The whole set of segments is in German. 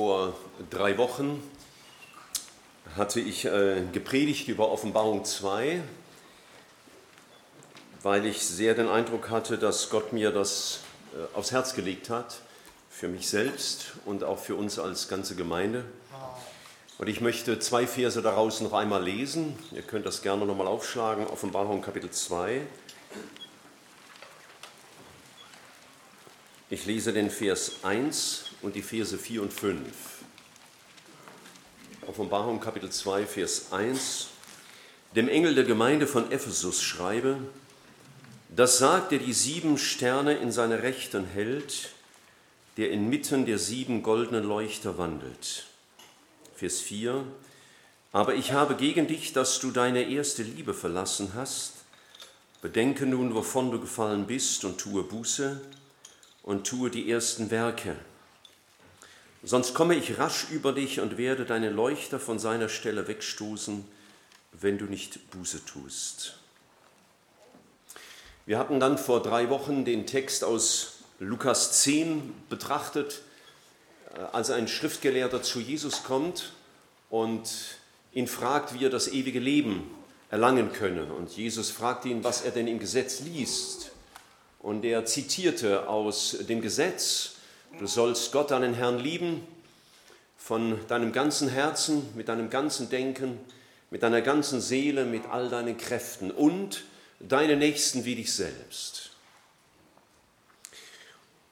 Vor drei Wochen hatte ich äh, gepredigt über Offenbarung 2, weil ich sehr den Eindruck hatte, dass Gott mir das äh, aufs Herz gelegt hat, für mich selbst und auch für uns als ganze Gemeinde. Und ich möchte zwei Verse daraus noch einmal lesen. Ihr könnt das gerne nochmal aufschlagen. Offenbarung Kapitel 2. Ich lese den Vers 1 und die Verse 4 und 5. Offenbarung Kapitel 2, Vers 1. Dem Engel der Gemeinde von Ephesus schreibe, das sagt, der die sieben Sterne in seine Rechten hält, der inmitten der sieben goldenen Leuchter wandelt. Vers 4. Aber ich habe gegen dich, dass du deine erste Liebe verlassen hast. Bedenke nun, wovon du gefallen bist, und tue Buße und tue die ersten Werke Sonst komme ich rasch über dich und werde deine Leuchter von seiner Stelle wegstoßen, wenn du nicht Buße tust. Wir hatten dann vor drei Wochen den Text aus Lukas 10 betrachtet, äh, als ein Schriftgelehrter zu Jesus kommt und ihn fragt, wie er das ewige Leben erlangen könne. Und Jesus fragt ihn, was er denn im Gesetz liest. Und er zitierte aus dem Gesetz, Du sollst Gott, deinen Herrn, lieben von deinem ganzen Herzen, mit deinem ganzen Denken, mit deiner ganzen Seele, mit all deinen Kräften und deine Nächsten wie dich selbst.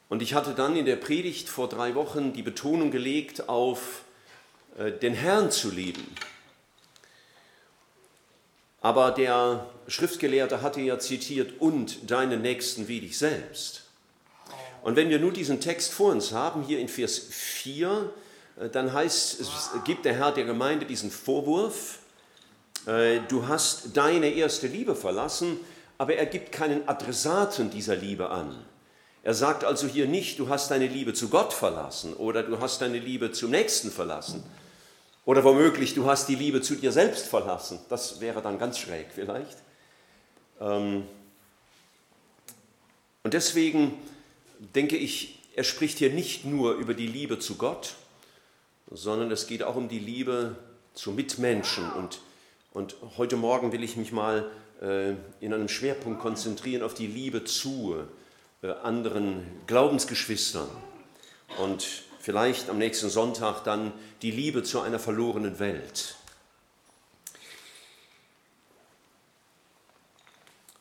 Und ich hatte dann in der Predigt vor drei Wochen die Betonung gelegt auf äh, den Herrn zu lieben. Aber der Schriftgelehrte hatte ja zitiert, und deine Nächsten wie dich selbst. Und wenn wir nur diesen Text vor uns haben, hier in Vers 4, äh, dann heißt es, gibt der Herr der Gemeinde diesen Vorwurf, äh, du hast deine erste Liebe verlassen, aber er gibt keinen Adressaten dieser Liebe an. Er sagt also hier nicht, du hast deine Liebe zu Gott verlassen oder du hast deine Liebe zum Nächsten verlassen oder womöglich du hast die Liebe zu dir selbst verlassen. Das wäre dann ganz schräg vielleicht. Ähm, und deswegen denke ich, er spricht hier nicht nur über die Liebe zu Gott, sondern es geht auch um die Liebe zu Mitmenschen. Und, und heute Morgen will ich mich mal äh, in einem Schwerpunkt konzentrieren auf die Liebe zu äh, anderen Glaubensgeschwistern und vielleicht am nächsten Sonntag dann die Liebe zu einer verlorenen Welt.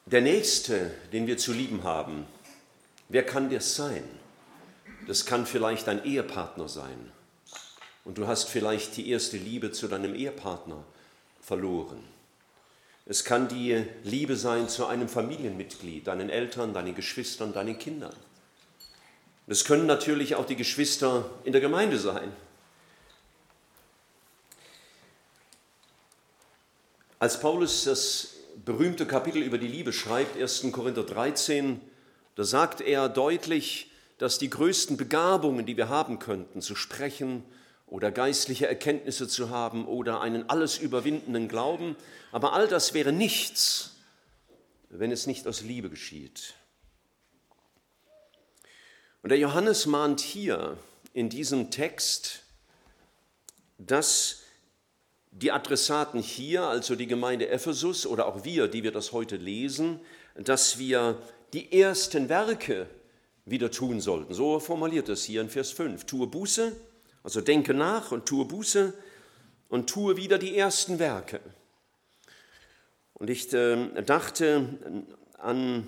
Der nächste, den wir zu lieben haben, Wer kann das sein? Das kann vielleicht dein Ehepartner sein. Und du hast vielleicht die erste Liebe zu deinem Ehepartner verloren. Es kann die Liebe sein zu einem Familienmitglied, deinen Eltern, deinen Geschwistern, deinen Kindern. Es können natürlich auch die Geschwister in der Gemeinde sein. Als Paulus das berühmte Kapitel über die Liebe schreibt, 1. Korinther 13, da sagt er deutlich, dass die größten Begabungen, die wir haben könnten, zu sprechen oder geistliche Erkenntnisse zu haben oder einen alles überwindenden Glauben, aber all das wäre nichts, wenn es nicht aus Liebe geschieht. Und der Johannes mahnt hier in diesem Text, dass die Adressaten hier, also die Gemeinde Ephesus oder auch wir, die wir das heute lesen, dass wir die ersten Werke wieder tun sollten. So formuliert es hier in Vers 5. Tue Buße, also denke nach und tue Buße und tue wieder die ersten Werke. Und ich äh, dachte an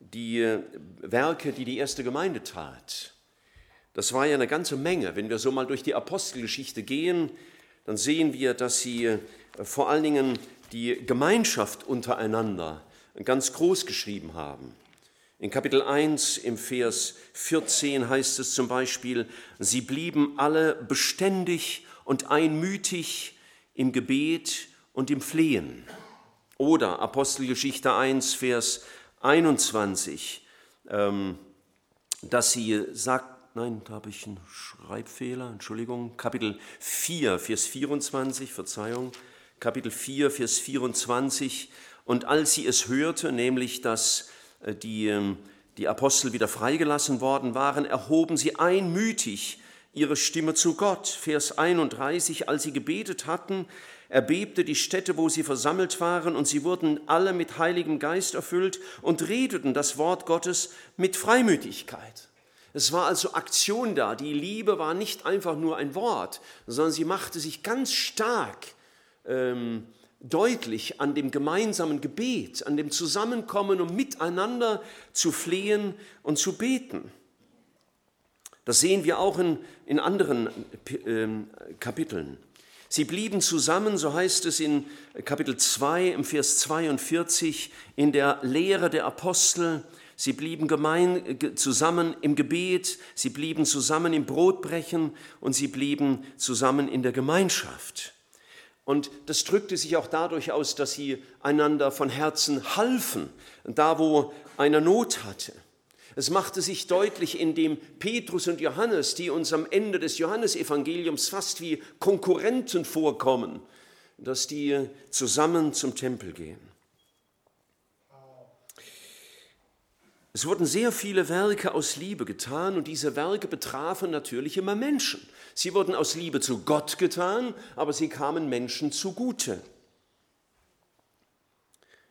die Werke, die die erste Gemeinde tat. Das war ja eine ganze Menge. Wenn wir so mal durch die Apostelgeschichte gehen, dann sehen wir, dass sie äh, vor allen Dingen die Gemeinschaft untereinander ganz groß geschrieben haben. In Kapitel 1 im Vers 14 heißt es zum Beispiel, sie blieben alle beständig und einmütig im Gebet und im Flehen. Oder Apostelgeschichte 1, Vers 21, ähm, dass sie sagt, nein, da habe ich einen Schreibfehler, Entschuldigung, Kapitel 4, Vers 24, Verzeihung, Kapitel 4, Vers 24, und als sie es hörte, nämlich dass die, ähm, die Apostel wieder freigelassen worden waren, erhoben sie einmütig ihre Stimme zu Gott. Vers 31, als sie gebetet hatten, erbebte die Stätte, wo sie versammelt waren, und sie wurden alle mit Heiligem Geist erfüllt und redeten das Wort Gottes mit Freimütigkeit. Es war also Aktion da. Die Liebe war nicht einfach nur ein Wort, sondern sie machte sich ganz stark ähm, deutlich an dem gemeinsamen Gebet, an dem Zusammenkommen, um miteinander zu flehen und zu beten. Das sehen wir auch in, in anderen äh, Kapiteln. Sie blieben zusammen, so heißt es in Kapitel 2 im Vers 42, in der Lehre der Apostel. Sie blieben gemein, zusammen im Gebet, sie blieben zusammen im Brotbrechen und sie blieben zusammen in der Gemeinschaft. Und das drückte sich auch dadurch aus, dass sie einander von Herzen halfen, da wo einer Not hatte. Es machte sich deutlich, indem Petrus und Johannes, die uns am Ende des Johannesevangeliums fast wie Konkurrenten vorkommen, dass die zusammen zum Tempel gehen. Es wurden sehr viele Werke aus Liebe getan und diese Werke betrafen natürlich immer Menschen. Sie wurden aus Liebe zu Gott getan, aber sie kamen Menschen zugute.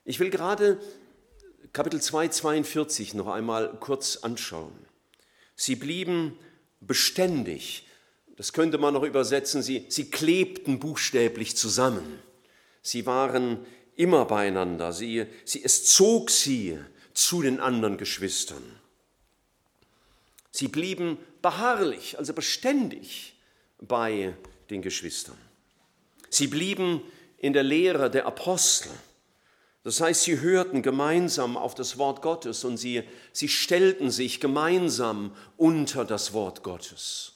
Ich will gerade Kapitel 2, 42 noch einmal kurz anschauen. Sie blieben beständig. Das könnte man noch übersetzen. Sie, sie klebten buchstäblich zusammen. Sie waren immer beieinander. Sie, sie, es zog sie zu den anderen Geschwistern. Sie blieben beharrlich, also beständig bei den Geschwistern. Sie blieben in der Lehre der Apostel. Das heißt, sie hörten gemeinsam auf das Wort Gottes und sie, sie stellten sich gemeinsam unter das Wort Gottes.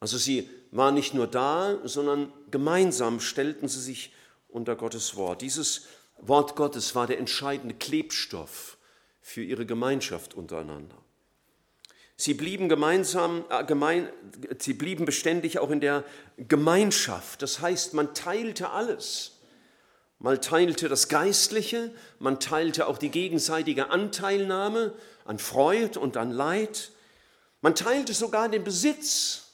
Also sie waren nicht nur da, sondern gemeinsam stellten sie sich unter Gottes Wort. Dieses Wort Gottes war der entscheidende Klebstoff für ihre Gemeinschaft untereinander. Sie blieben gemeinsam, äh, gemein, sie blieben beständig auch in der Gemeinschaft. Das heißt, man teilte alles. Man teilte das Geistliche, man teilte auch die gegenseitige Anteilnahme an Freud und an Leid. Man teilte sogar den Besitz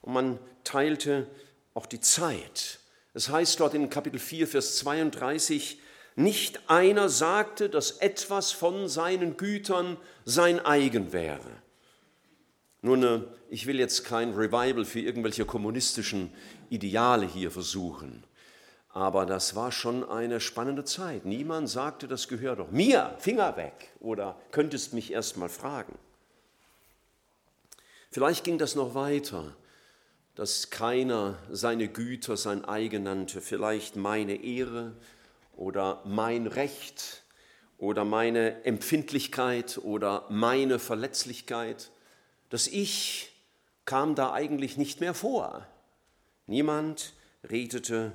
und man teilte auch die Zeit. Es heißt dort in Kapitel 4, Vers 32, nicht einer sagte, dass etwas von seinen Gütern sein eigen wäre. Nun, äh, ich will jetzt kein Revival für irgendwelche kommunistischen Ideale hier versuchen. Aber das war schon eine spannende Zeit. Niemand sagte, das gehört doch mir, Finger weg. Oder könntest mich erst mal fragen. Vielleicht ging das noch weiter, dass keiner seine Güter sein eigen nannte. Vielleicht meine Ehre oder mein Recht oder meine Empfindlichkeit oder meine Verletzlichkeit. Das Ich kam da eigentlich nicht mehr vor. Niemand redete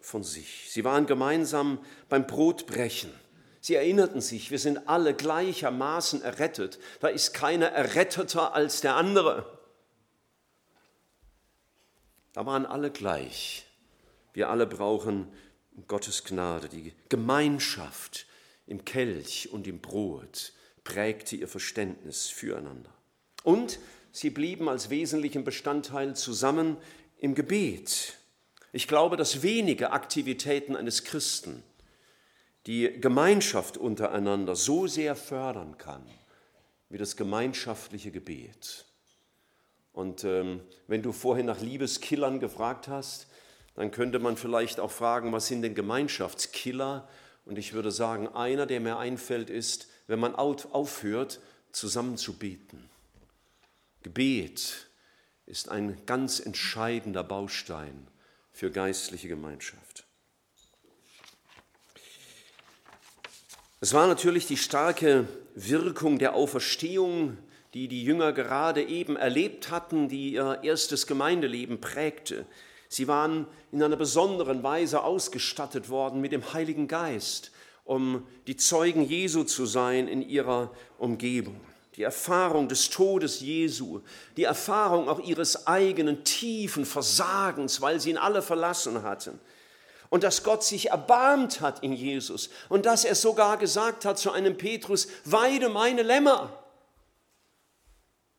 von sich. Sie waren gemeinsam beim Brotbrechen. Sie erinnerten sich, wir sind alle gleichermaßen errettet. Da ist keiner erretteter als der andere. Da waren alle gleich. Wir alle brauchen Gottes Gnade. Die Gemeinschaft im Kelch und im Brot prägte ihr Verständnis füreinander. Und sie blieben als wesentlichen Bestandteil zusammen im Gebet. Ich glaube, dass wenige Aktivitäten eines Christen die Gemeinschaft untereinander so sehr fördern kann wie das gemeinschaftliche Gebet. Und ähm, wenn du vorhin nach Liebeskillern gefragt hast, dann könnte man vielleicht auch fragen, was sind denn Gemeinschaftskiller? Und ich würde sagen, einer, der mir einfällt, ist, wenn man aufhört, zusammen zu beten. Gebet ist ein ganz entscheidender Baustein für geistliche Gemeinschaft. Es war natürlich die starke Wirkung der Auferstehung, die die Jünger gerade eben erlebt hatten, die ihr erstes Gemeindeleben prägte. Sie waren in einer besonderen Weise ausgestattet worden mit dem Heiligen Geist, um die Zeugen Jesu zu sein in ihrer Umgebung die Erfahrung des Todes Jesu, die Erfahrung auch ihres eigenen tiefen Versagens, weil sie ihn alle verlassen hatten. Und dass Gott sich erbarmt hat in Jesus und dass er sogar gesagt hat zu einem Petrus, weide meine Lämmer.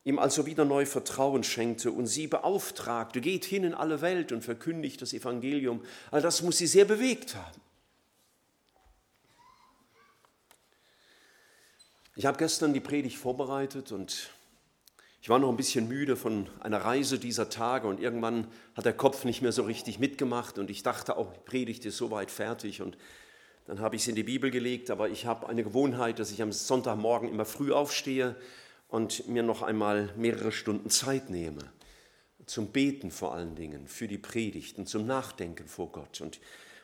Ihm also wieder neu Vertrauen schenkte und sie beauftragte, geht hin in alle Welt und verkündigt das Evangelium. All das muss sie sehr bewegt haben. Ich habe gestern die Predigt vorbereitet und ich war noch ein bisschen müde von einer Reise dieser Tage und irgendwann hat der Kopf nicht mehr so richtig mitgemacht und ich dachte auch, die Predigt ist soweit fertig und dann habe ich es in die Bibel gelegt, aber ich habe eine Gewohnheit, dass ich am Sonntagmorgen immer früh aufstehe und mir noch einmal mehrere Stunden Zeit nehme. Zum Beten vor allen Dingen, für die Predigten, zum Nachdenken vor Gott. Und,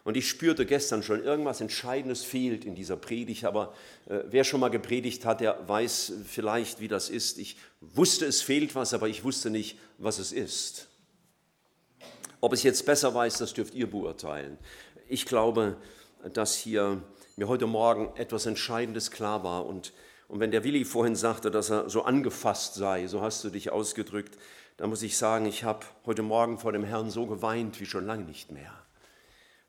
und ich spürte gestern schon, irgendwas Entscheidendes fehlt in dieser Predigt, aber äh, wer schon mal gepredigt hat, der weiß vielleicht, wie das ist. Ich wusste, es fehlt was, aber ich wusste nicht, was es ist. Ob es jetzt besser weiß, das dürft ihr beurteilen. Ich glaube, dass hier mir heute Morgen etwas Entscheidendes klar war und und wenn der Willi vorhin sagte, dass er so angefasst sei, so hast du dich ausgedrückt, dann muss ich sagen, ich habe heute Morgen vor dem Herrn so geweint wie schon lange nicht mehr,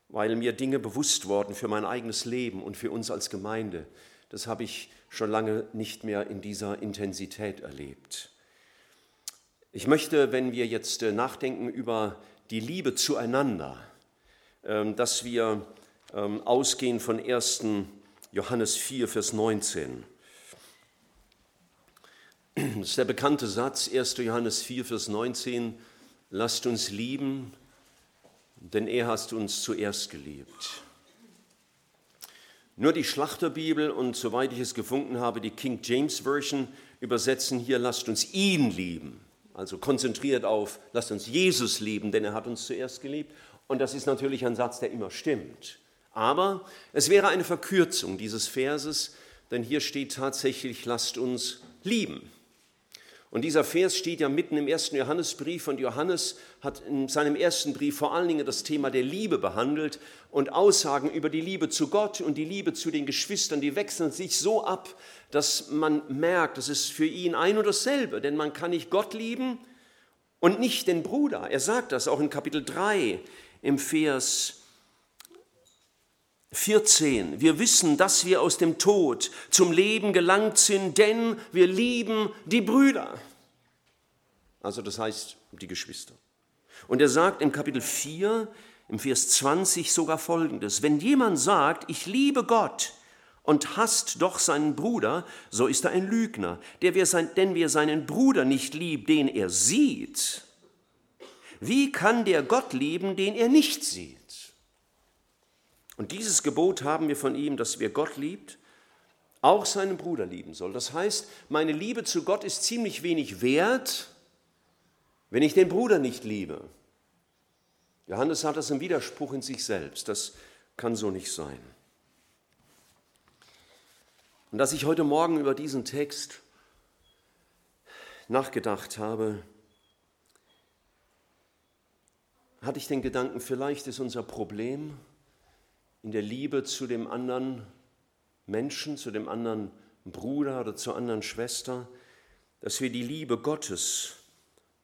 weil mir Dinge bewusst wurden für mein eigenes Leben und für uns als Gemeinde. Das habe ich schon lange nicht mehr in dieser Intensität erlebt. Ich möchte, wenn wir jetzt äh, nachdenken über die Liebe zueinander, ähm, dass wir ähm, ausgehen von 1. Johannes 4, Vers 19. Das ist der bekannte Satz, 1. Johannes 4, Vers 19, lasst uns lieben, denn er hast uns zuerst geliebt. Nur die Schlachterbibel und soweit ich es gefunden habe, die King James Version übersetzen hier, lasst uns ihn lieben. Also konzentriert auf, lasst uns Jesus lieben, denn er hat uns zuerst geliebt. Und das ist natürlich ein Satz, der immer stimmt. Aber es wäre eine Verkürzung dieses Verses, denn hier steht tatsächlich, lasst uns lieben. Und dieser Vers steht ja mitten im ersten Johannesbrief und Johannes hat in seinem ersten Brief vor allen Dingen das Thema der Liebe behandelt und Aussagen über die Liebe zu Gott und die Liebe zu den Geschwistern, die wechseln sich so ab, dass man merkt, das ist für ihn ein und dasselbe, denn man kann nicht Gott lieben und nicht den Bruder. Er sagt das auch in Kapitel 3 im Vers 14. Wir wissen, dass wir aus dem Tod zum Leben gelangt sind, denn wir lieben die Brüder. Also das heißt die Geschwister. Und er sagt im Kapitel 4, im Vers 20 sogar Folgendes. Wenn jemand sagt, ich liebe Gott und hasst doch seinen Bruder, so ist er ein Lügner. Wir sein, denn wer seinen Bruder nicht liebt, den er sieht, wie kann der Gott lieben, den er nicht sieht? Und dieses Gebot haben wir von ihm, dass wer Gott liebt, auch seinen Bruder lieben soll. Das heißt, meine Liebe zu Gott ist ziemlich wenig wert, wenn ich den Bruder nicht liebe. Johannes hat das im Widerspruch in sich selbst. Das kann so nicht sein. Und dass ich heute Morgen über diesen Text nachgedacht habe, hatte ich den Gedanken, vielleicht ist unser Problem, in der Liebe zu dem anderen Menschen, zu dem anderen Bruder oder zur anderen Schwester, dass wir die Liebe Gottes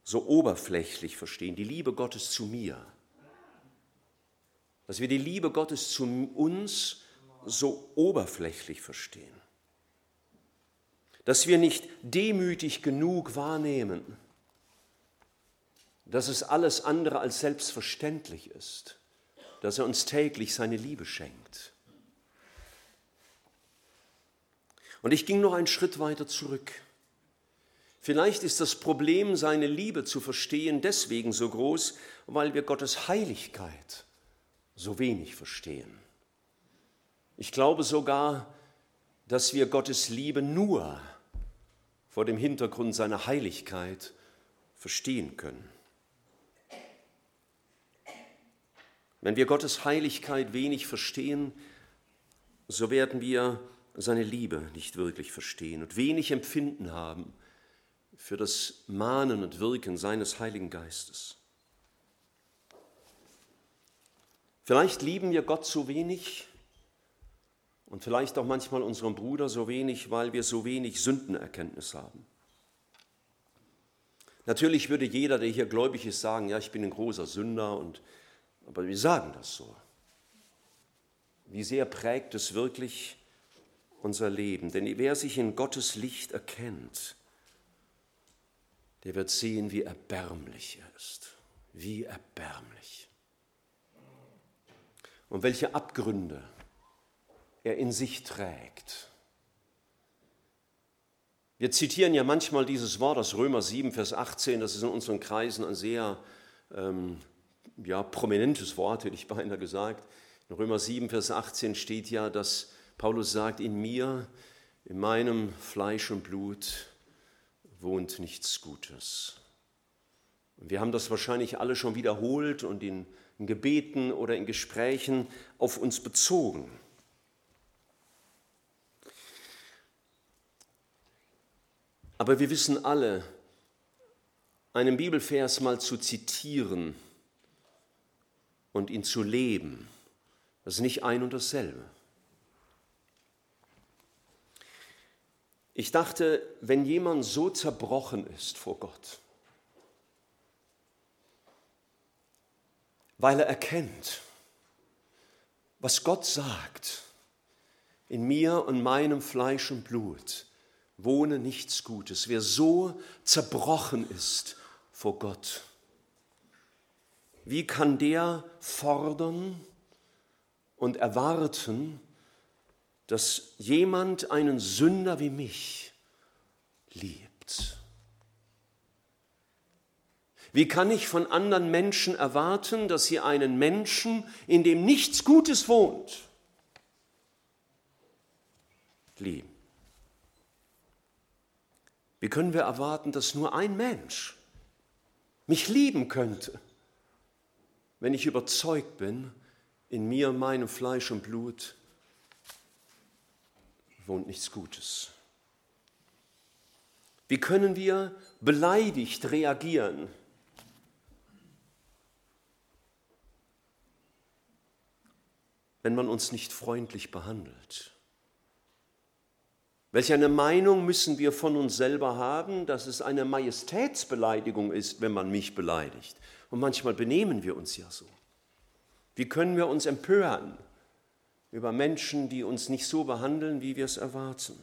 so oberflächlich verstehen, die Liebe Gottes zu mir. Dass wir die Liebe Gottes zu uns so oberflächlich verstehen. Dass wir nicht demütig genug wahrnehmen, dass es alles andere als selbstverständlich ist dass er uns täglich seine Liebe schenkt. Und ich ging noch einen Schritt weiter zurück. Vielleicht ist das Problem, seine Liebe zu verstehen, deswegen so groß, weil wir Gottes Heiligkeit so wenig verstehen. Ich glaube sogar, dass wir Gottes Liebe nur vor dem Hintergrund seiner Heiligkeit verstehen können. Wenn wir Gottes Heiligkeit wenig verstehen, so werden wir seine Liebe nicht wirklich verstehen und wenig Empfinden haben für das Mahnen und Wirken seines Heiligen Geistes. Vielleicht lieben wir Gott so wenig und vielleicht auch manchmal unseren Bruder so wenig, weil wir so wenig Sündenerkenntnis haben. Natürlich würde jeder, der hier gläubig ist, sagen, ja, ich bin ein großer Sünder und aber wir sagen das so. Wie sehr prägt es wirklich unser Leben? Denn wer sich in Gottes Licht erkennt, der wird sehen, wie erbärmlich er ist. Wie erbärmlich. Und welche Abgründe er in sich trägt. Wir zitieren ja manchmal dieses Wort aus Römer 7, Vers 18, das ist in unseren Kreisen ein sehr ähm, ja, prominentes Wort, hätte ich beinahe gesagt. In Römer 7, Vers 18 steht ja, dass Paulus sagt, in mir, in meinem Fleisch und Blut wohnt nichts Gutes. Und wir haben das wahrscheinlich alle schon wiederholt und in, in Gebeten oder in Gesprächen auf uns bezogen. Aber wir wissen alle, einen Bibelvers mal zu zitieren und ihn zu leben, das ist nicht ein und dasselbe. Ich dachte, wenn jemand so zerbrochen ist vor Gott, weil er erkennt, was Gott sagt, in mir und meinem Fleisch und Blut wohne nichts Gutes, wer so zerbrochen ist vor Gott, wie kann der fordern und erwarten, dass jemand einen Sünder wie mich liebt? Wie kann ich von anderen Menschen erwarten, dass sie einen Menschen, in dem nichts Gutes wohnt, lieben? Wie können wir erwarten, dass nur ein Mensch mich lieben könnte, wenn ich überzeugt bin, in mir, meinem Fleisch und Blut wohnt nichts Gutes. Wie können wir beleidigt reagieren? wenn man uns nicht freundlich behandelt? Welche eine Meinung müssen wir von uns selber haben, dass es eine Majestätsbeleidigung ist, wenn man mich beleidigt? Und manchmal benehmen wir uns ja so. Wie können wir uns empören über Menschen, die uns nicht so behandeln, wie wir es erwarten?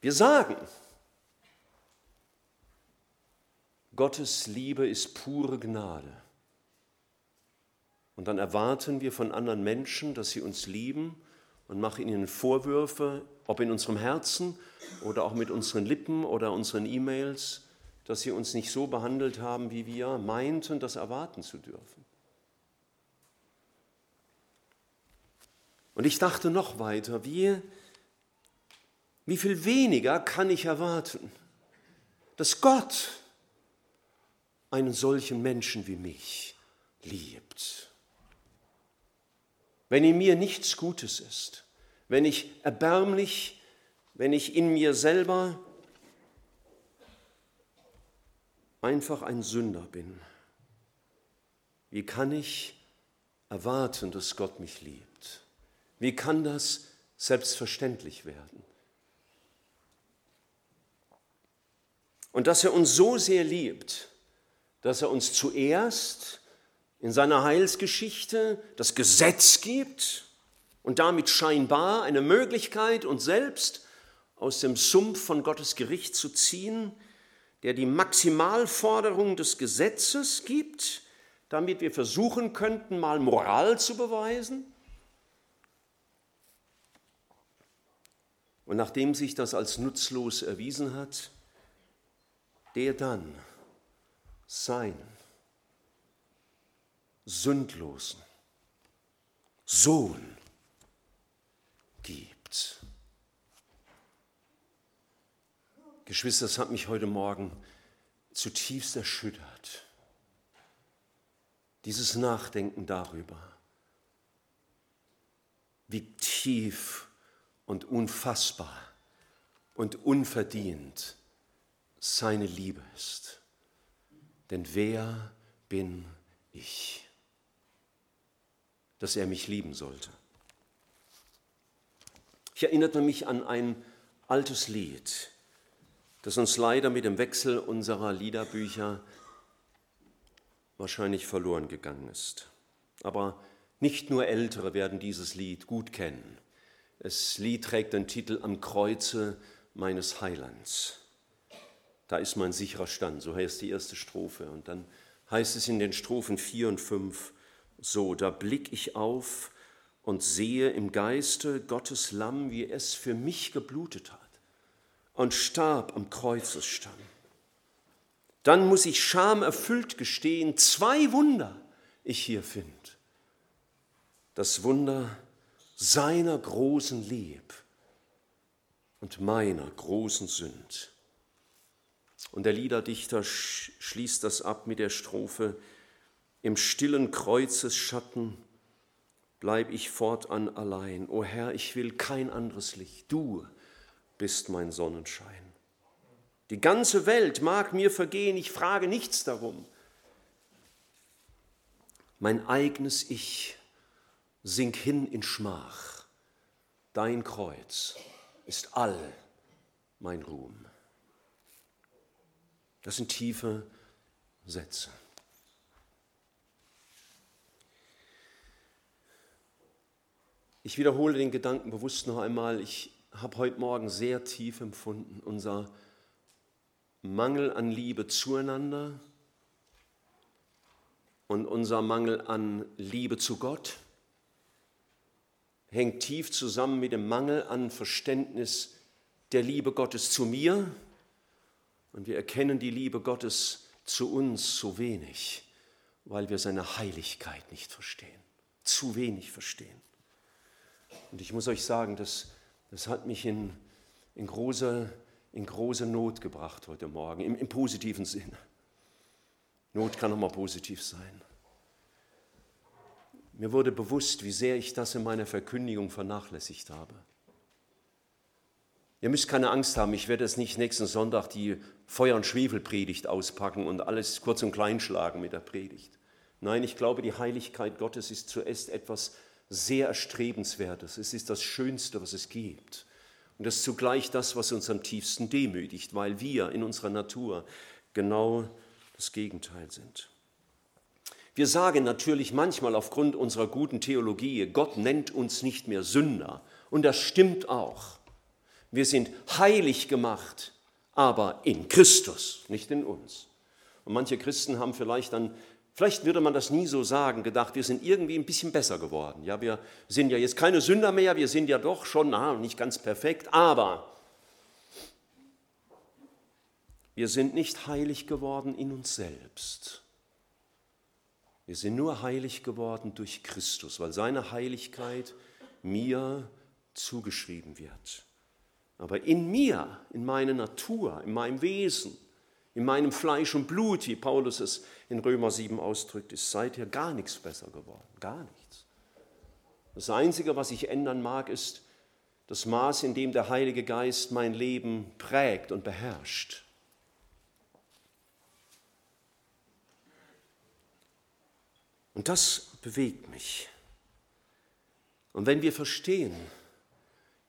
Wir sagen, Gottes Liebe ist pure Gnade. Und dann erwarten wir von anderen Menschen, dass sie uns lieben und machen ihnen Vorwürfe, ob in unserem Herzen oder auch mit unseren Lippen oder unseren E-Mails, dass sie uns nicht so behandelt haben, wie wir meinten, das erwarten zu dürfen. Und ich dachte noch weiter, wie, wie viel weniger kann ich erwarten, dass Gott einen solchen Menschen wie mich liebt. Wenn in mir nichts Gutes ist, wenn ich erbärmlich, wenn ich in mir selber einfach ein Sünder bin, wie kann ich erwarten, dass Gott mich liebt? Wie kann das selbstverständlich werden? Und dass er uns so sehr liebt, dass er uns zuerst in seiner Heilsgeschichte das Gesetz gibt, und damit scheinbar eine Möglichkeit, uns selbst aus dem Sumpf von Gottes Gericht zu ziehen, der die Maximalforderung des Gesetzes gibt, damit wir versuchen könnten, mal Moral zu beweisen. Und nachdem sich das als nutzlos erwiesen hat, der dann seinen sündlosen Sohn gibt. Geschwister, das hat mich heute Morgen zutiefst erschüttert. Dieses Nachdenken darüber, wie tief und unfassbar und unverdient seine Liebe ist. Denn wer bin ich, dass er mich lieben sollte? Ich erinnerte mich an ein altes Lied, das uns leider mit dem Wechsel unserer Liederbücher wahrscheinlich verloren gegangen ist. Aber nicht nur Ältere werden dieses Lied gut kennen. Das Lied trägt den Titel Am Kreuze meines Heilands. Da ist mein sicherer Stand, so heißt die erste Strophe. Und dann heißt es in den Strophen 4 und 5 so, da blick ich auf und sehe im Geiste Gottes Lamm, wie es für mich geblutet hat und starb am Kreuzesstamm. Dann muss ich schamerfüllt gestehen, zwei Wunder ich hier finde. Das Wunder seiner großen Lieb und meiner großen Sünd. Und der Liederdichter schließt das ab mit der Strophe, im stillen Kreuzesschatten bleib ich fortan allein. O Herr, ich will kein anderes Licht. Du bist mein Sonnenschein. Die ganze Welt mag mir vergehen, ich frage nichts darum. Mein eigenes Ich sink hin in Schmach. Dein Kreuz ist all mein Ruhm. Das sind tiefe Sätze. Ich wiederhole den Gedanken bewusst noch einmal. Ich habe heute Morgen sehr tief empfunden, unser Mangel an Liebe zueinander und unser Mangel an Liebe zu Gott hängt tief zusammen mit dem Mangel an Verständnis der Liebe Gottes zu mir. Und wir erkennen die Liebe Gottes zu uns so wenig, weil wir seine Heiligkeit nicht verstehen, zu wenig verstehen. Und ich muss euch sagen, das, das hat mich in, in, große, in große Not gebracht heute Morgen, im, im positiven Sinne. Not kann auch mal positiv sein. Mir wurde bewusst, wie sehr ich das in meiner Verkündigung vernachlässigt habe. Ihr müsst keine Angst haben, ich werde es nicht nächsten Sonntag die Feuer- und Schwefelpredigt auspacken und alles kurz und klein schlagen mit der Predigt. Nein, ich glaube, die Heiligkeit Gottes ist zuerst etwas sehr Erstrebenswertes. Es ist das Schönste, was es gibt. Und das ist zugleich das, was uns am tiefsten demütigt, weil wir in unserer Natur genau das Gegenteil sind. Wir sagen natürlich manchmal aufgrund unserer guten Theologie, Gott nennt uns nicht mehr Sünder. Und das stimmt auch. Wir sind heilig gemacht, aber in Christus, nicht in uns. Und manche Christen haben vielleicht dann, vielleicht würde man das nie so sagen, gedacht, wir sind irgendwie ein bisschen besser geworden. Ja, wir sind ja jetzt keine Sünder mehr, wir sind ja doch schon, na, nicht ganz perfekt, aber wir sind nicht heilig geworden in uns selbst wir sind nur heilig geworden durch Christus, weil seine Heiligkeit mir zugeschrieben wird. Aber in mir, in meiner Natur, in meinem Wesen, in meinem Fleisch und Blut, wie Paulus es in Römer 7 ausdrückt, ist seither gar nichts besser geworden. Gar nichts. Das Einzige, was ich ändern mag, ist das Maß, in dem der Heilige Geist mein Leben prägt und beherrscht. Und das bewegt mich. Und wenn wir verstehen,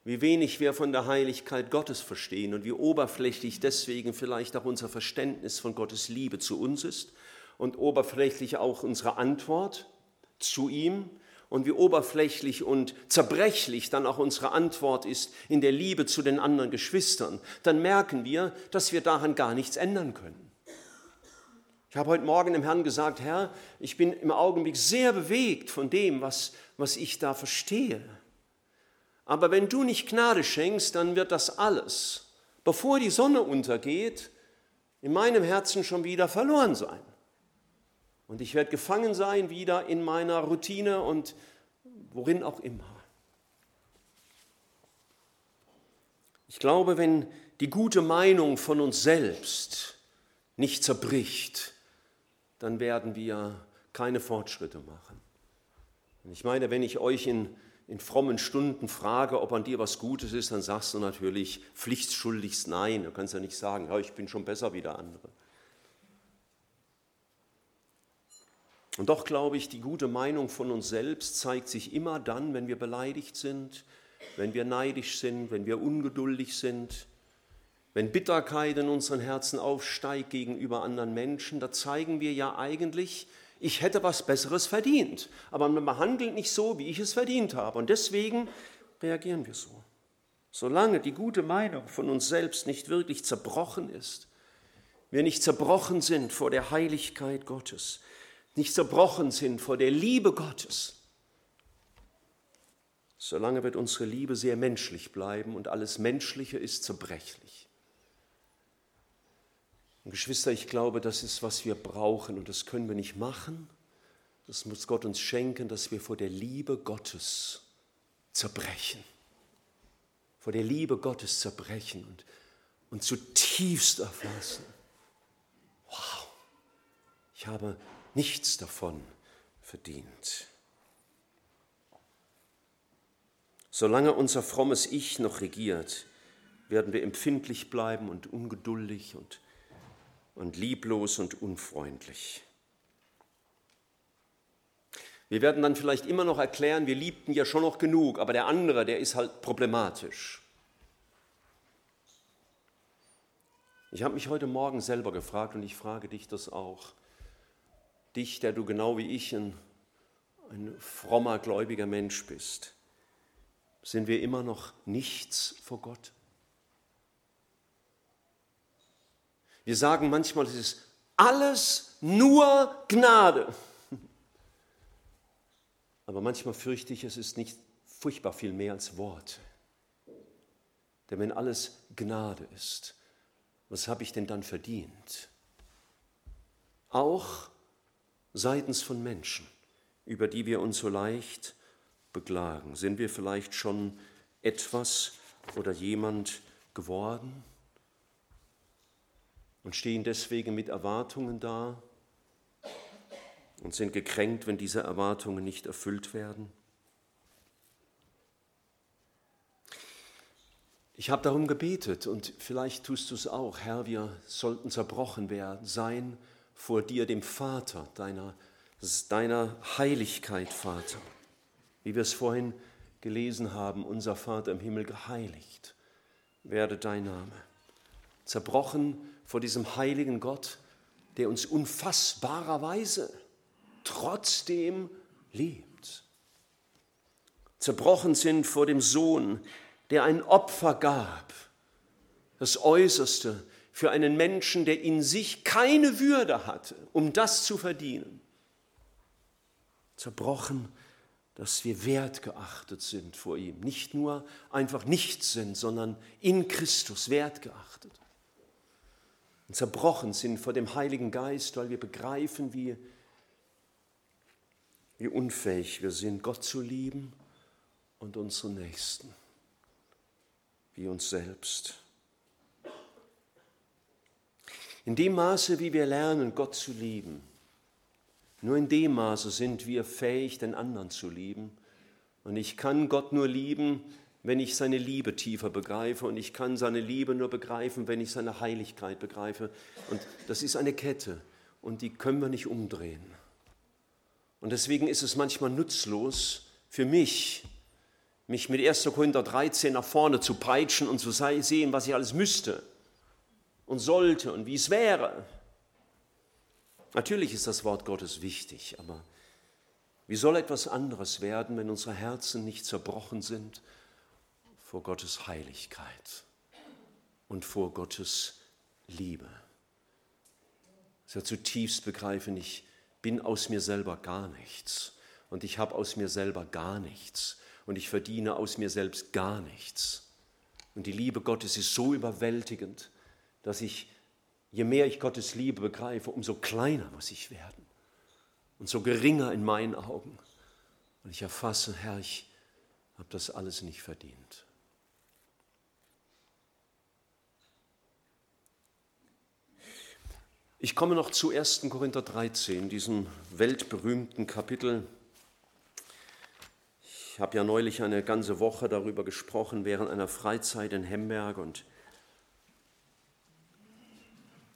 wie wenig wir von der Heiligkeit Gottes verstehen und wie oberflächlich deswegen vielleicht auch unser Verständnis von Gottes Liebe zu uns ist und oberflächlich auch unsere Antwort zu ihm und wie oberflächlich und zerbrechlich dann auch unsere Antwort ist in der Liebe zu den anderen Geschwistern, dann merken wir, dass wir daran gar nichts ändern können. Ich habe heute Morgen dem Herrn gesagt, Herr, ich bin im Augenblick sehr bewegt von dem, was, was ich da verstehe. Aber wenn du nicht Gnade schenkst, dann wird das alles, bevor die Sonne untergeht, in meinem Herzen schon wieder verloren sein. Und ich werde gefangen sein wieder in meiner Routine und worin auch immer. Ich glaube, wenn die gute Meinung von uns selbst nicht zerbricht, dann werden wir keine Fortschritte machen. Und ich meine, wenn ich euch in, in frommen Stunden frage, ob an dir was Gutes ist, dann sagst du natürlich pflichtschuldigst Nein. Du kannst ja nicht sagen, ja, ich bin schon besser wie der andere. Und doch glaube ich, die gute Meinung von uns selbst zeigt sich immer dann, wenn wir beleidigt sind, wenn wir neidisch sind, wenn wir ungeduldig sind, wenn Bitterkeit in unseren Herzen aufsteigt gegenüber anderen Menschen, da zeigen wir ja eigentlich, ich hätte was Besseres verdient. Aber man behandelt nicht so, wie ich es verdient habe. Und deswegen reagieren wir so. Solange die gute Meinung von uns selbst nicht wirklich zerbrochen ist, wir nicht zerbrochen sind vor der Heiligkeit Gottes, nicht zerbrochen sind vor der Liebe Gottes, solange wird unsere Liebe sehr menschlich bleiben und alles Menschliche ist zerbrechlich. Und Geschwister, ich glaube, das ist, was wir brauchen und das können wir nicht machen. Das muss Gott uns schenken, dass wir vor der Liebe Gottes zerbrechen. Vor der Liebe Gottes zerbrechen und, und zutiefst erfassen. Wow, ich habe nichts davon verdient. Solange unser frommes Ich noch regiert, werden wir empfindlich bleiben und ungeduldig und, und lieblos und unfreundlich. Wir werden dann vielleicht immer noch erklären, wir liebten ja schon noch genug, aber der andere, der ist halt problematisch. Ich habe mich heute Morgen selber gefragt und ich frage dich das auch. Dich, der du genau wie ich ein, ein frommer, gläubiger Mensch bist sind wir immer noch nichts vor Gott? Wir sagen manchmal, es ist alles nur Gnade. Aber manchmal fürchte ich, es ist nicht furchtbar viel mehr als Worte. Denn wenn alles Gnade ist, was habe ich denn dann verdient? Auch seitens von Menschen, über die wir uns so leicht beklagen? Sind wir vielleicht schon etwas oder jemand geworden und stehen deswegen mit Erwartungen da und sind gekränkt, wenn diese Erwartungen nicht erfüllt werden? Ich habe darum gebetet und vielleicht tust du es auch. Herr, wir sollten zerbrochen werden, sein vor dir, dem Vater, deiner, deiner Heiligkeit, Vater wie wir es vorhin gelesen haben, unser Vater im Himmel geheiligt werde dein Name. Zerbrochen vor diesem heiligen Gott, der uns unfassbarerweise trotzdem liebt. Zerbrochen sind vor dem Sohn, der ein Opfer gab, das Äußerste für einen Menschen, der in sich keine Würde hatte, um das zu verdienen. Zerbrochen dass wir wertgeachtet sind vor ihm. Nicht nur einfach nichts sind, sondern in Christus wertgeachtet. Und zerbrochen sind vor dem Heiligen Geist, weil wir begreifen, wie, wie unfähig wir sind, Gott zu lieben und unsere Nächsten, wie uns selbst. In dem Maße, wie wir lernen, Gott zu lieben, nur in dem Maße sind wir fähig, den anderen zu lieben. Und ich kann Gott nur lieben, wenn ich seine Liebe tiefer begreife. Und ich kann seine Liebe nur begreifen, wenn ich seine Heiligkeit begreife. Und das ist eine Kette. Und die können wir nicht umdrehen. Und deswegen ist es manchmal nutzlos für mich, mich mit 1. Korinther 13 nach vorne zu peitschen und zu sehen, was ich alles müsste und sollte und wie es wäre. Natürlich ist das Wort Gottes wichtig, aber wie soll etwas anderes werden, wenn unsere Herzen nicht zerbrochen sind vor Gottes Heiligkeit und vor Gottes Liebe? Sehr zutiefst begreifen, ich bin aus mir selber gar nichts und ich habe aus mir selber gar nichts und ich verdiene aus mir selbst gar nichts. Und die Liebe Gottes ist so überwältigend, dass ich je mehr ich Gottes Liebe begreife, umso kleiner muss ich werden und so geringer in meinen Augen. Und ich erfasse, Herr, ich habe das alles nicht verdient. Ich komme noch zu 1. Korinther 13, diesem weltberühmten Kapitel. Ich habe ja neulich eine ganze Woche darüber gesprochen während einer Freizeit in Hemberg und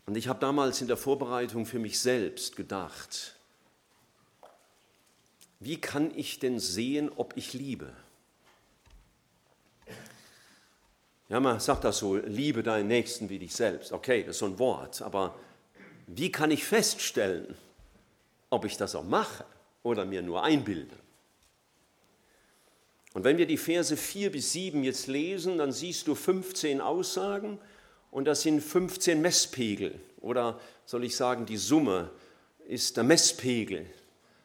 und ich habe damals in der Vorbereitung für mich selbst gedacht, wie kann ich denn sehen, ob ich liebe? Ja, man sagt das so, liebe deinen Nächsten wie dich selbst. Okay, das ist so ein Wort, aber wie kann ich feststellen, ob ich das auch mache oder mir nur einbilde? Und wenn wir die Verse 4 bis 7 jetzt lesen, dann siehst du 15 Aussagen und das sind 15 Messpegel oder soll ich sagen, die Summe ist der Messpegel,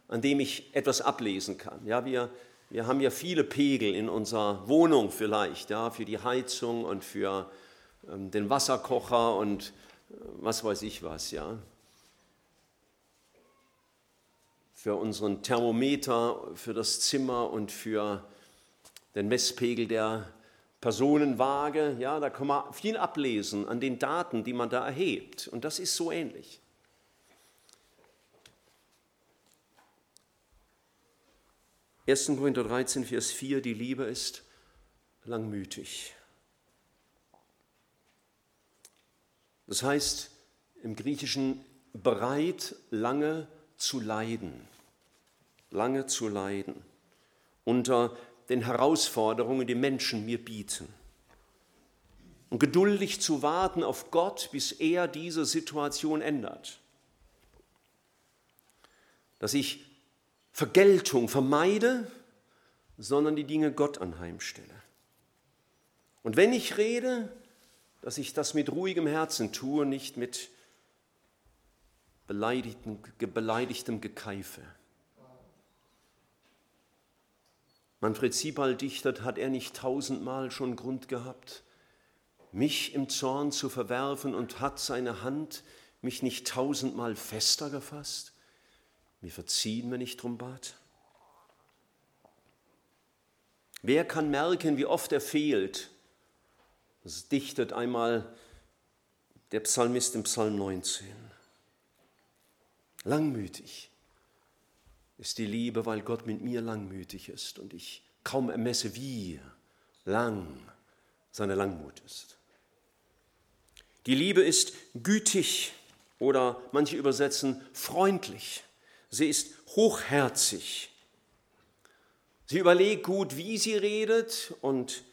an dem ich etwas ablesen kann. Ja, wir, wir haben ja viele Pegel in unserer Wohnung vielleicht, ja, für die Heizung und für ähm, den Wasserkocher und äh, was weiß ich was, ja. Für unseren Thermometer, für das Zimmer und für den Messpegel der Personenwaage, ja, da kann man viel ablesen an den Daten, die man da erhebt. Und das ist so ähnlich. Ersten Korinther 13, Vers 4, die Liebe ist langmütig. Das heißt im Griechischen bereit, lange zu leiden. Lange zu leiden. Unter den Herausforderungen, die Menschen mir bieten. Und geduldig zu warten auf Gott, bis er diese Situation ändert. Dass ich Vergeltung vermeide, sondern die Dinge Gott anheimstelle. Und wenn ich rede, dass ich das mit ruhigem Herzen tue, nicht mit beleidigtem, beleidigtem Gekeife. Manfred Siebald dichtert, hat er nicht tausendmal schon Grund gehabt, mich im Zorn zu verwerfen und hat seine Hand mich nicht tausendmal fester gefasst, mir verziehen, wenn ich drum bat? Wer kann merken, wie oft er fehlt? Das dichtet einmal der Psalmist im Psalm 19. Langmütig ist die Liebe, weil Gott mit mir langmütig ist und ich kaum ermesse, wie lang seine Langmut ist. Die Liebe ist gütig oder manche übersetzen freundlich. Sie ist hochherzig. Sie überlegt gut, wie sie redet und,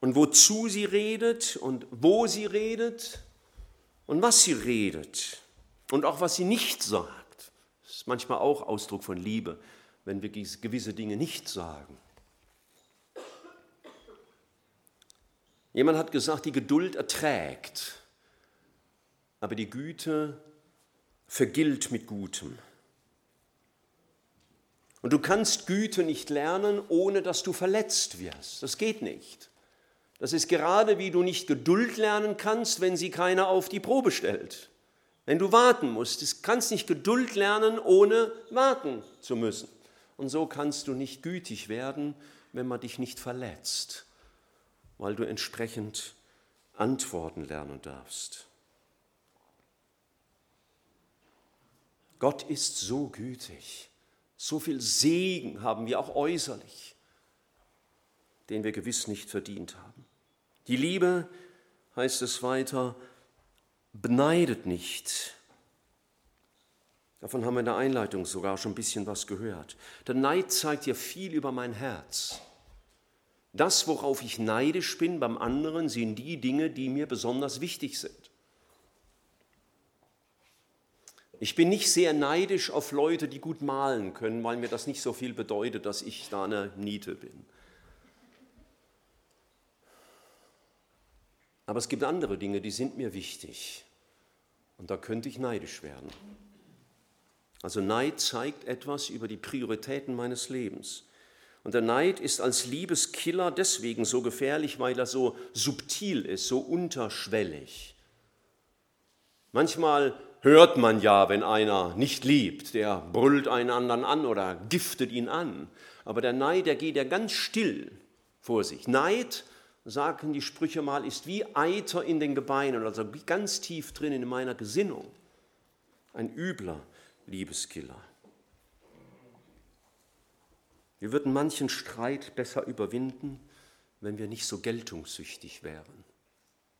und wozu sie redet und wo sie redet und was sie redet und auch was sie nicht sagt ist manchmal auch Ausdruck von Liebe, wenn wir gewisse Dinge nicht sagen. Jemand hat gesagt, die Geduld erträgt, aber die Güte vergilt mit Gutem. Und du kannst Güte nicht lernen, ohne dass du verletzt wirst. Das geht nicht. Das ist gerade wie du nicht Geduld lernen kannst, wenn sie keiner auf die Probe stellt wenn du warten musst. Du kannst nicht Geduld lernen, ohne warten zu müssen. Und so kannst du nicht gütig werden, wenn man dich nicht verletzt, weil du entsprechend antworten lernen darfst. Gott ist so gütig. So viel Segen haben wir auch äußerlich, den wir gewiss nicht verdient haben. Die Liebe, heißt es weiter, beneidet nicht. Davon haben wir in der Einleitung sogar schon ein bisschen was gehört. Der Neid zeigt ja viel über mein Herz. Das, worauf ich neidisch bin beim anderen, sind die Dinge, die mir besonders wichtig sind. Ich bin nicht sehr neidisch auf Leute, die gut malen können, weil mir das nicht so viel bedeutet, dass ich da eine Niete bin. Aber es gibt andere Dinge, die sind mir wichtig. Und da könnte ich neidisch werden. Also Neid zeigt etwas über die Prioritäten meines Lebens. Und der Neid ist als Liebeskiller deswegen so gefährlich, weil er so subtil ist, so unterschwellig. Manchmal hört man ja, wenn einer nicht liebt, der brüllt einen anderen an oder giftet ihn an. Aber der Neid, der geht ja ganz still vor sich. Neid sagen die Sprüche mal, ist wie Eiter in den Gebeinen, also ganz tief drin in meiner Gesinnung. Ein übler Liebeskiller. Wir würden manchen Streit besser überwinden, wenn wir nicht so geltungssüchtig wären.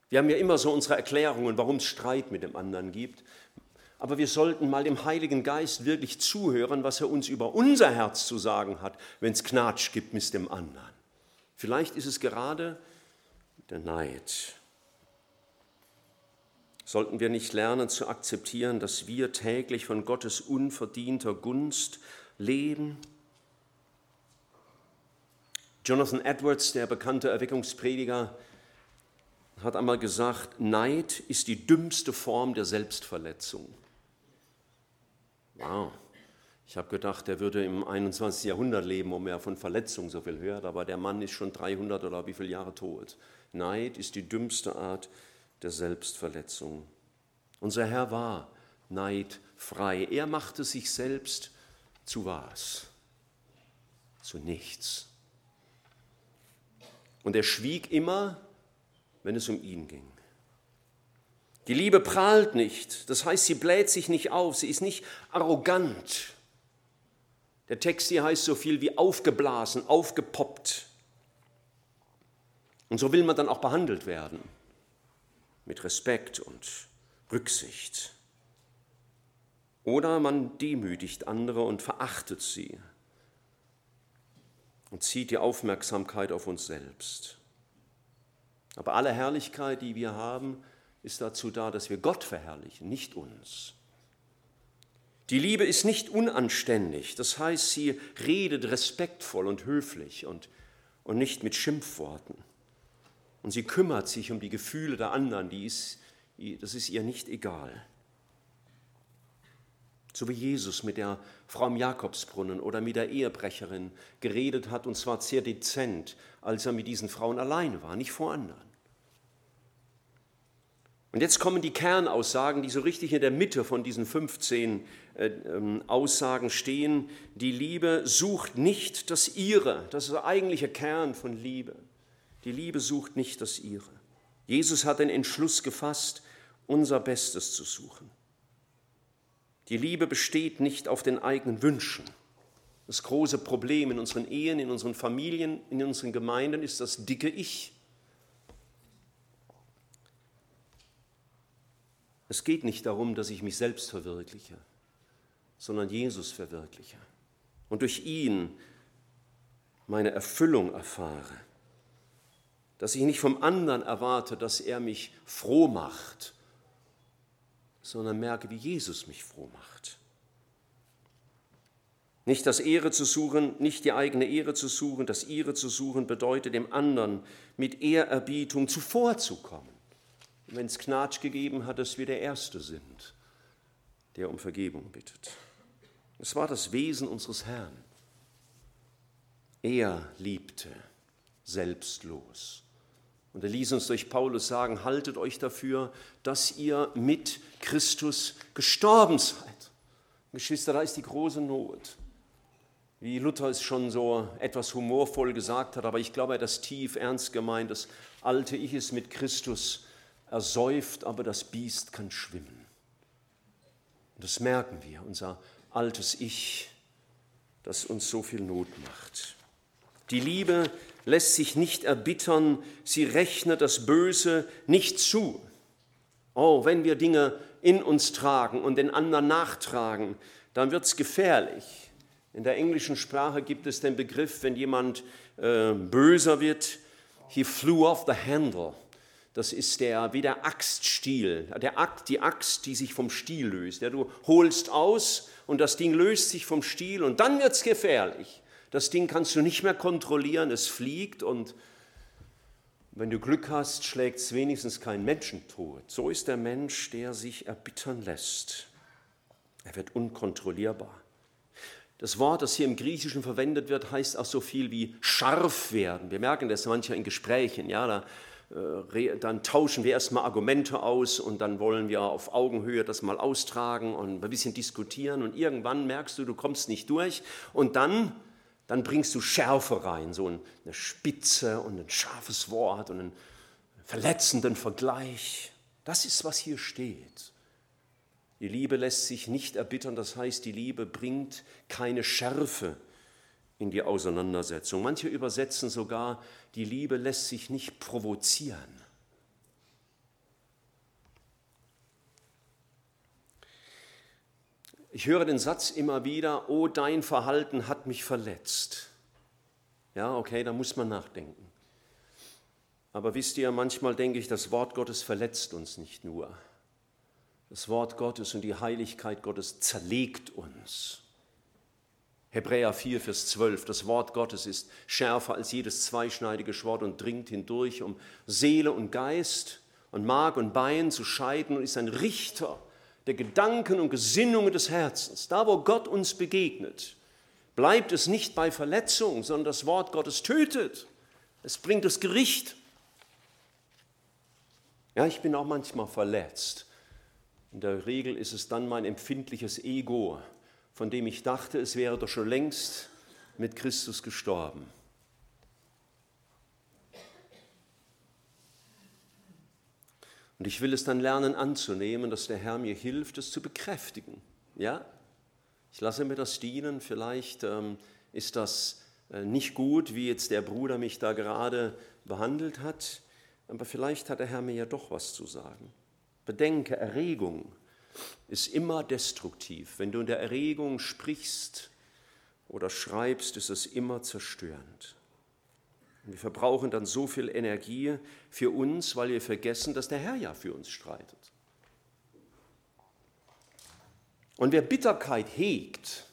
Wir haben ja immer so unsere Erklärungen, warum es Streit mit dem anderen gibt. Aber wir sollten mal dem Heiligen Geist wirklich zuhören, was er uns über unser Herz zu sagen hat, wenn es Knatsch gibt mit dem anderen. Vielleicht ist es gerade der Neid. Sollten wir nicht lernen zu akzeptieren, dass wir täglich von Gottes unverdienter Gunst leben? Jonathan Edwards, der bekannte Erweckungsprediger, hat einmal gesagt, Neid ist die dümmste Form der Selbstverletzung. Wow. Ich habe gedacht, er würde im 21. Jahrhundert leben, um er von Verletzungen so viel hört, aber der Mann ist schon 300 oder wie viele Jahre tot. Neid ist die dümmste Art der Selbstverletzung. Unser Herr war neidfrei. Er machte sich selbst zu was? Zu nichts. Und er schwieg immer, wenn es um ihn ging. Die Liebe prahlt nicht, das heißt, sie bläht sich nicht auf, sie ist nicht arrogant. Der Text hier heißt so viel wie aufgeblasen, aufgepoppt. Und so will man dann auch behandelt werden, mit Respekt und Rücksicht. Oder man demütigt andere und verachtet sie und zieht die Aufmerksamkeit auf uns selbst. Aber alle Herrlichkeit, die wir haben, ist dazu da, dass wir Gott verherrlichen, nicht uns. Die Liebe ist nicht unanständig, das heißt, sie redet respektvoll und höflich und, und nicht mit Schimpfworten. Und sie kümmert sich um die Gefühle der anderen, die ist, das ist ihr nicht egal. So wie Jesus mit der Frau im Jakobsbrunnen oder mit der Ehebrecherin geredet hat, und zwar sehr dezent, als er mit diesen Frauen alleine war, nicht vor anderen. Und jetzt kommen die Kernaussagen, die so richtig in der Mitte von diesen 15 äh, ähm, Aussagen stehen. Die Liebe sucht nicht das Ihre. Das ist der eigentliche Kern von Liebe. Die Liebe sucht nicht das Ihre. Jesus hat den Entschluss gefasst, unser Bestes zu suchen. Die Liebe besteht nicht auf den eigenen Wünschen. Das große Problem in unseren Ehen, in unseren Familien, in unseren Gemeinden ist das dicke Ich. Es geht nicht darum, dass ich mich selbst verwirkliche, sondern Jesus verwirkliche und durch ihn meine Erfüllung erfahre. Dass ich nicht vom anderen erwarte, dass er mich froh macht, sondern merke, wie Jesus mich froh macht. Nicht das Ehre zu suchen, nicht die eigene Ehre zu suchen, das Ihre zu suchen, bedeutet dem anderen mit Ehrerbietung zuvorzukommen wenn es Knatsch gegeben hat, dass wir der Erste sind, der um Vergebung bittet. Es war das Wesen unseres Herrn. Er liebte selbstlos. Und er ließ uns durch Paulus sagen, haltet euch dafür, dass ihr mit Christus gestorben seid. Geschwister, da ist die große Not. Wie Luther es schon so etwas humorvoll gesagt hat, aber ich glaube, er hat das tief ernst gemeint, das alte Ich ist mit Christus ersäuft, aber das Biest kann schwimmen. Und das merken wir, unser altes Ich, das uns so viel Not macht. Die Liebe lässt sich nicht erbittern, sie rechnet das Böse nicht zu. Oh, wenn wir Dinge in uns tragen und den anderen nachtragen, dann wird es gefährlich. In der englischen Sprache gibt es den Begriff, wenn jemand äh, böser wird, he flew off the handle. Das ist der, wie der Axtstiel, der Akt, die Axt, die sich vom Stiel löst. Ja, du holst aus und das Ding löst sich vom Stiel und dann wird es gefährlich. Das Ding kannst du nicht mehr kontrollieren, es fliegt und wenn du Glück hast, schlägt es wenigstens keinen Menschen tot. So ist der Mensch, der sich erbittern lässt. Er wird unkontrollierbar. Das Wort, das hier im Griechischen verwendet wird, heißt auch so viel wie scharf werden. Wir merken das manchmal in Gesprächen. Ja, da äh, dann tauschen wir erstmal Argumente aus und dann wollen wir auf Augenhöhe das mal austragen und ein bisschen diskutieren und irgendwann merkst du, du kommst nicht durch und dann, dann bringst du Schärfe rein, so eine Spitze und ein scharfes Wort und einen verletzenden Vergleich. Das ist, was hier steht. Die Liebe lässt sich nicht erbittern, das heißt, die Liebe bringt keine Schärfe in die Auseinandersetzung. Manche übersetzen sogar, die Liebe lässt sich nicht provozieren. Ich höre den Satz immer wieder, oh, dein Verhalten hat mich verletzt. Ja, okay, da muss man nachdenken. Aber wisst ihr, manchmal denke ich, das Wort Gottes verletzt uns nicht nur. Das Wort Gottes und die Heiligkeit Gottes zerlegt uns. Hebräer 4, Vers 12, das Wort Gottes ist schärfer als jedes zweischneidige Schwert und dringt hindurch, um Seele und Geist und Mark und Bein zu scheiden und ist ein Richter der Gedanken und Gesinnungen des Herzens. Da, wo Gott uns begegnet, bleibt es nicht bei Verletzung, sondern das Wort Gottes tötet. Es bringt das Gericht. Ja, ich bin auch manchmal verletzt. In der Regel ist es dann mein empfindliches Ego, von dem ich dachte, es wäre doch schon längst mit Christus gestorben. Und ich will es dann lernen anzunehmen, dass der Herr mir hilft, es zu bekräftigen. Ja? Ich lasse mir das dienen. Vielleicht ähm, ist das äh, nicht gut, wie jetzt der Bruder mich da gerade behandelt hat, aber vielleicht hat der Herr mir ja doch was zu sagen. Bedenke, Erregung ist immer destruktiv. Wenn du in der Erregung sprichst oder schreibst, ist es immer zerstörend. Wir verbrauchen dann so viel Energie für uns, weil wir vergessen, dass der Herr ja für uns streitet. Und wer Bitterkeit hegt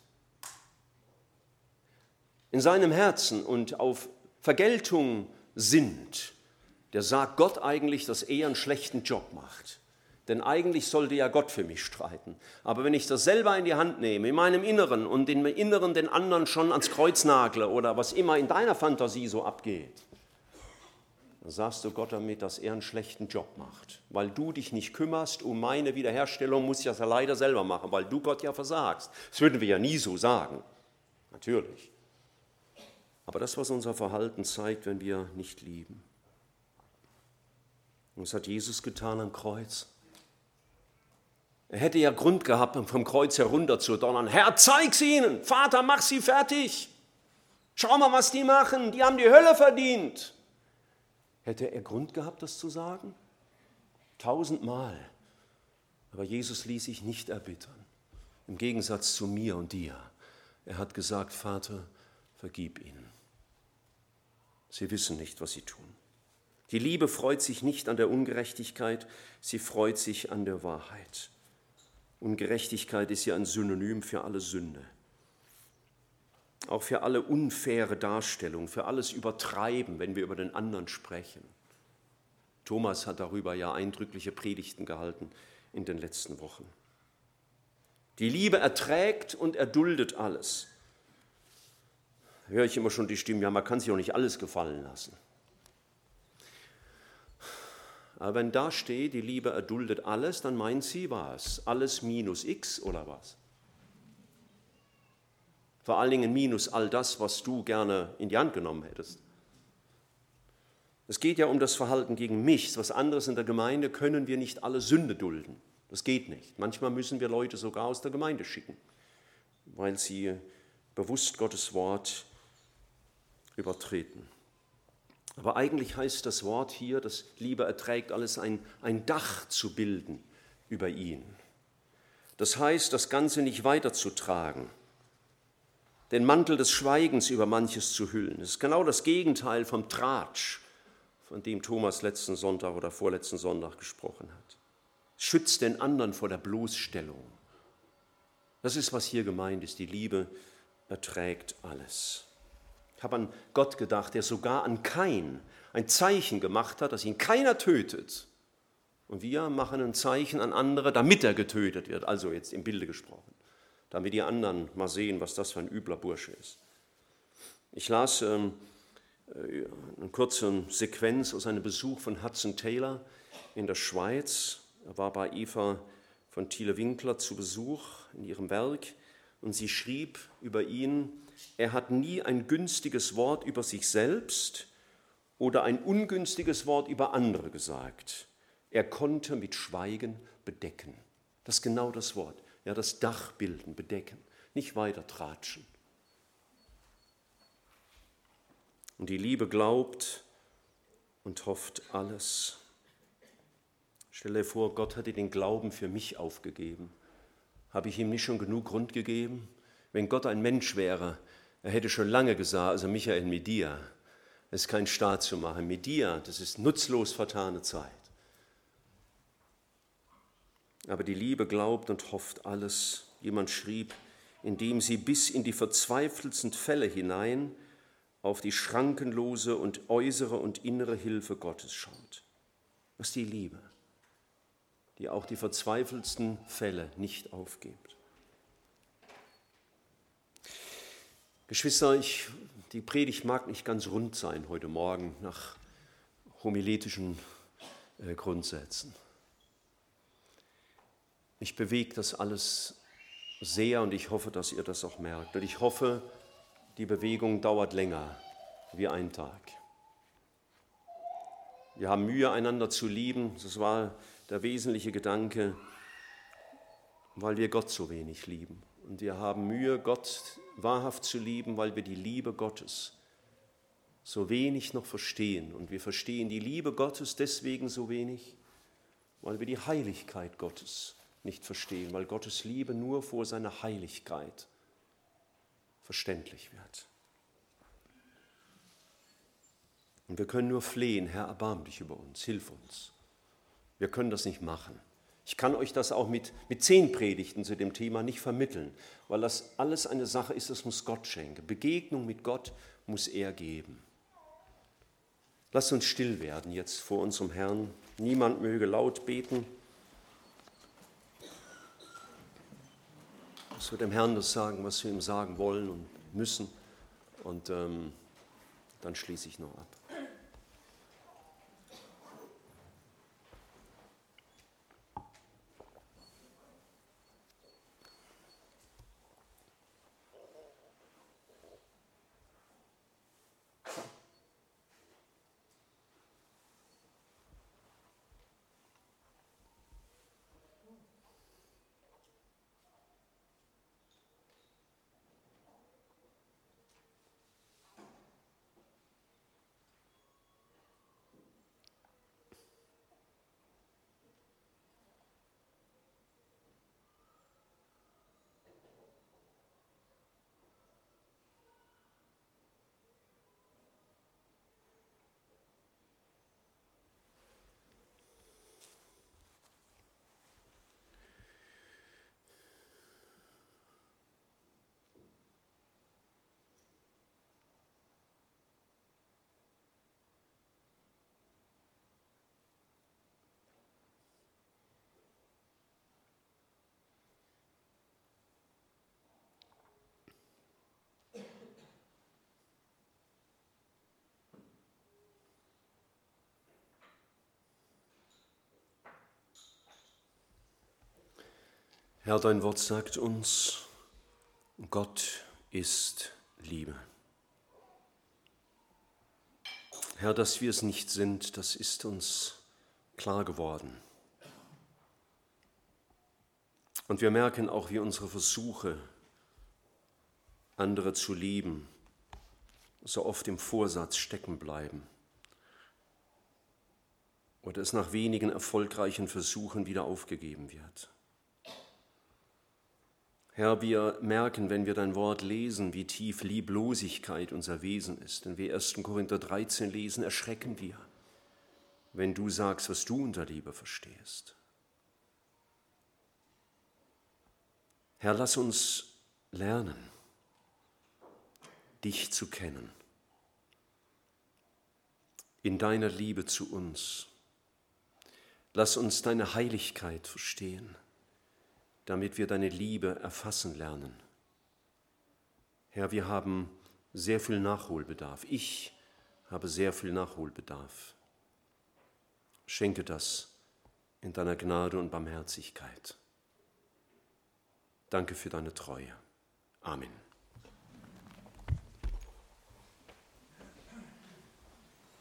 in seinem Herzen und auf Vergeltung sinnt, der sagt Gott eigentlich, dass er einen schlechten Job macht. Denn eigentlich sollte ja Gott für mich streiten. Aber wenn ich das selber in die Hand nehme, in meinem Inneren und im Inneren den anderen schon ans Kreuz nagle oder was immer in deiner Fantasie so abgeht, dann sagst du Gott damit, dass er einen schlechten Job macht. Weil du dich nicht kümmerst um meine Wiederherstellung, muss ich das ja leider selber machen, weil du Gott ja versagst. Das würden wir ja nie so sagen. Natürlich. Aber das, was unser Verhalten zeigt, wenn wir nicht lieben. Und das hat Jesus getan am Kreuz. Er hätte ja Grund gehabt, vom Kreuz herunter zu donnern. Herr, zeig's ihnen. Vater, mach sie fertig. Schau mal, was die machen. Die haben die Hölle verdient. Hätte er Grund gehabt, das zu sagen? Tausendmal. Aber Jesus ließ sich nicht erbittern. Im Gegensatz zu mir und dir. Er hat gesagt, Vater, vergib ihnen. Sie wissen nicht, was sie tun. Die Liebe freut sich nicht an der Ungerechtigkeit, sie freut sich an der Wahrheit. Ungerechtigkeit ist ja ein Synonym für alle Sünde. Auch für alle unfaire Darstellung, für alles Übertreiben, wenn wir über den anderen sprechen. Thomas hat darüber ja eindrückliche Predigten gehalten in den letzten Wochen. Die Liebe erträgt und erduldet alles. Höre ich immer schon die Stimmen, ja, man kann sich auch nicht alles gefallen lassen. Wenn da steht, die Liebe erduldet alles, dann meint sie was? Alles minus x oder was? Vor allen Dingen minus all das, was du gerne in die Hand genommen hättest. Es geht ja um das Verhalten gegen mich. Was anderes in der Gemeinde können wir nicht alle Sünde dulden. Das geht nicht. Manchmal müssen wir Leute sogar aus der Gemeinde schicken, weil sie bewusst Gottes Wort übertreten. Aber eigentlich heißt das Wort hier, das Liebe erträgt alles, ein, ein Dach zu bilden über ihn. Das heißt, das Ganze nicht weiterzutragen, den Mantel des Schweigens über manches zu hüllen. Das ist genau das Gegenteil vom Tratsch, von dem Thomas letzten Sonntag oder vorletzten Sonntag gesprochen hat. Schützt den anderen vor der Bloßstellung. Das ist, was hier gemeint ist. Die Liebe erträgt alles. Habe an Gott gedacht, der sogar an Kain ein Zeichen gemacht hat, dass ihn keiner tötet. Und wir machen ein Zeichen an andere, damit er getötet wird, also jetzt im Bilde gesprochen, damit die anderen mal sehen, was das für ein übler Bursche ist. Ich las ähm, äh, eine kurze Sequenz aus einem Besuch von Hudson Taylor in der Schweiz. Er war bei Eva von Thiele-Winkler zu Besuch in ihrem Werk und sie schrieb über ihn, er hat nie ein günstiges Wort über sich selbst oder ein ungünstiges Wort über andere gesagt. Er konnte mit Schweigen bedecken. Das ist genau das Wort. Ja, das Dach bilden, bedecken, nicht weiter tratschen. Und die Liebe glaubt und hofft alles. Stell dir vor, Gott hätte den Glauben für mich aufgegeben. Habe ich ihm nicht schon genug Grund gegeben? Wenn Gott ein Mensch wäre, er hätte schon lange gesagt, also Michael, mit dir ist kein Staat zu machen. Mit dir, das ist nutzlos vertane Zeit. Aber die Liebe glaubt und hofft alles. Jemand schrieb, indem sie bis in die verzweifeltsten Fälle hinein auf die schrankenlose und äußere und innere Hilfe Gottes schaut. Das ist die Liebe, die auch die verzweifeltsten Fälle nicht aufgibt. Geschwister, ich, die Predigt mag nicht ganz rund sein heute Morgen nach homiletischen äh, Grundsätzen. Mich bewegt das alles sehr und ich hoffe, dass ihr das auch merkt. Und ich hoffe, die Bewegung dauert länger wie ein Tag. Wir haben Mühe, einander zu lieben. Das war der wesentliche Gedanke, weil wir Gott so wenig lieben. Und wir haben Mühe, Gott wahrhaft zu lieben, weil wir die Liebe Gottes so wenig noch verstehen. Und wir verstehen die Liebe Gottes deswegen so wenig, weil wir die Heiligkeit Gottes nicht verstehen, weil Gottes Liebe nur vor seiner Heiligkeit verständlich wird. Und wir können nur flehen, Herr, erbarm dich über uns, hilf uns. Wir können das nicht machen. Ich kann euch das auch mit, mit zehn Predigten zu dem Thema nicht vermitteln, weil das alles eine Sache ist, das muss Gott schenken. Begegnung mit Gott muss er geben. Lasst uns still werden jetzt vor unserem Herrn. Niemand möge laut beten. dass wir dem Herrn das sagen, was wir ihm sagen wollen und müssen. Und ähm, dann schließe ich noch ab. Herr, dein Wort sagt uns, Gott ist Liebe. Herr, dass wir es nicht sind, das ist uns klar geworden. Und wir merken auch, wie unsere Versuche, andere zu lieben, so oft im Vorsatz stecken bleiben oder es nach wenigen erfolgreichen Versuchen wieder aufgegeben wird. Herr, wir merken, wenn wir dein Wort lesen, wie tief Lieblosigkeit unser Wesen ist. Wenn wir 1. Korinther 13 lesen, erschrecken wir, wenn du sagst, was du unter Liebe verstehst. Herr, lass uns lernen, dich zu kennen, in deiner Liebe zu uns. Lass uns deine Heiligkeit verstehen damit wir deine Liebe erfassen lernen. Herr, wir haben sehr viel Nachholbedarf. Ich habe sehr viel Nachholbedarf. Schenke das in deiner Gnade und Barmherzigkeit. Danke für deine Treue. Amen.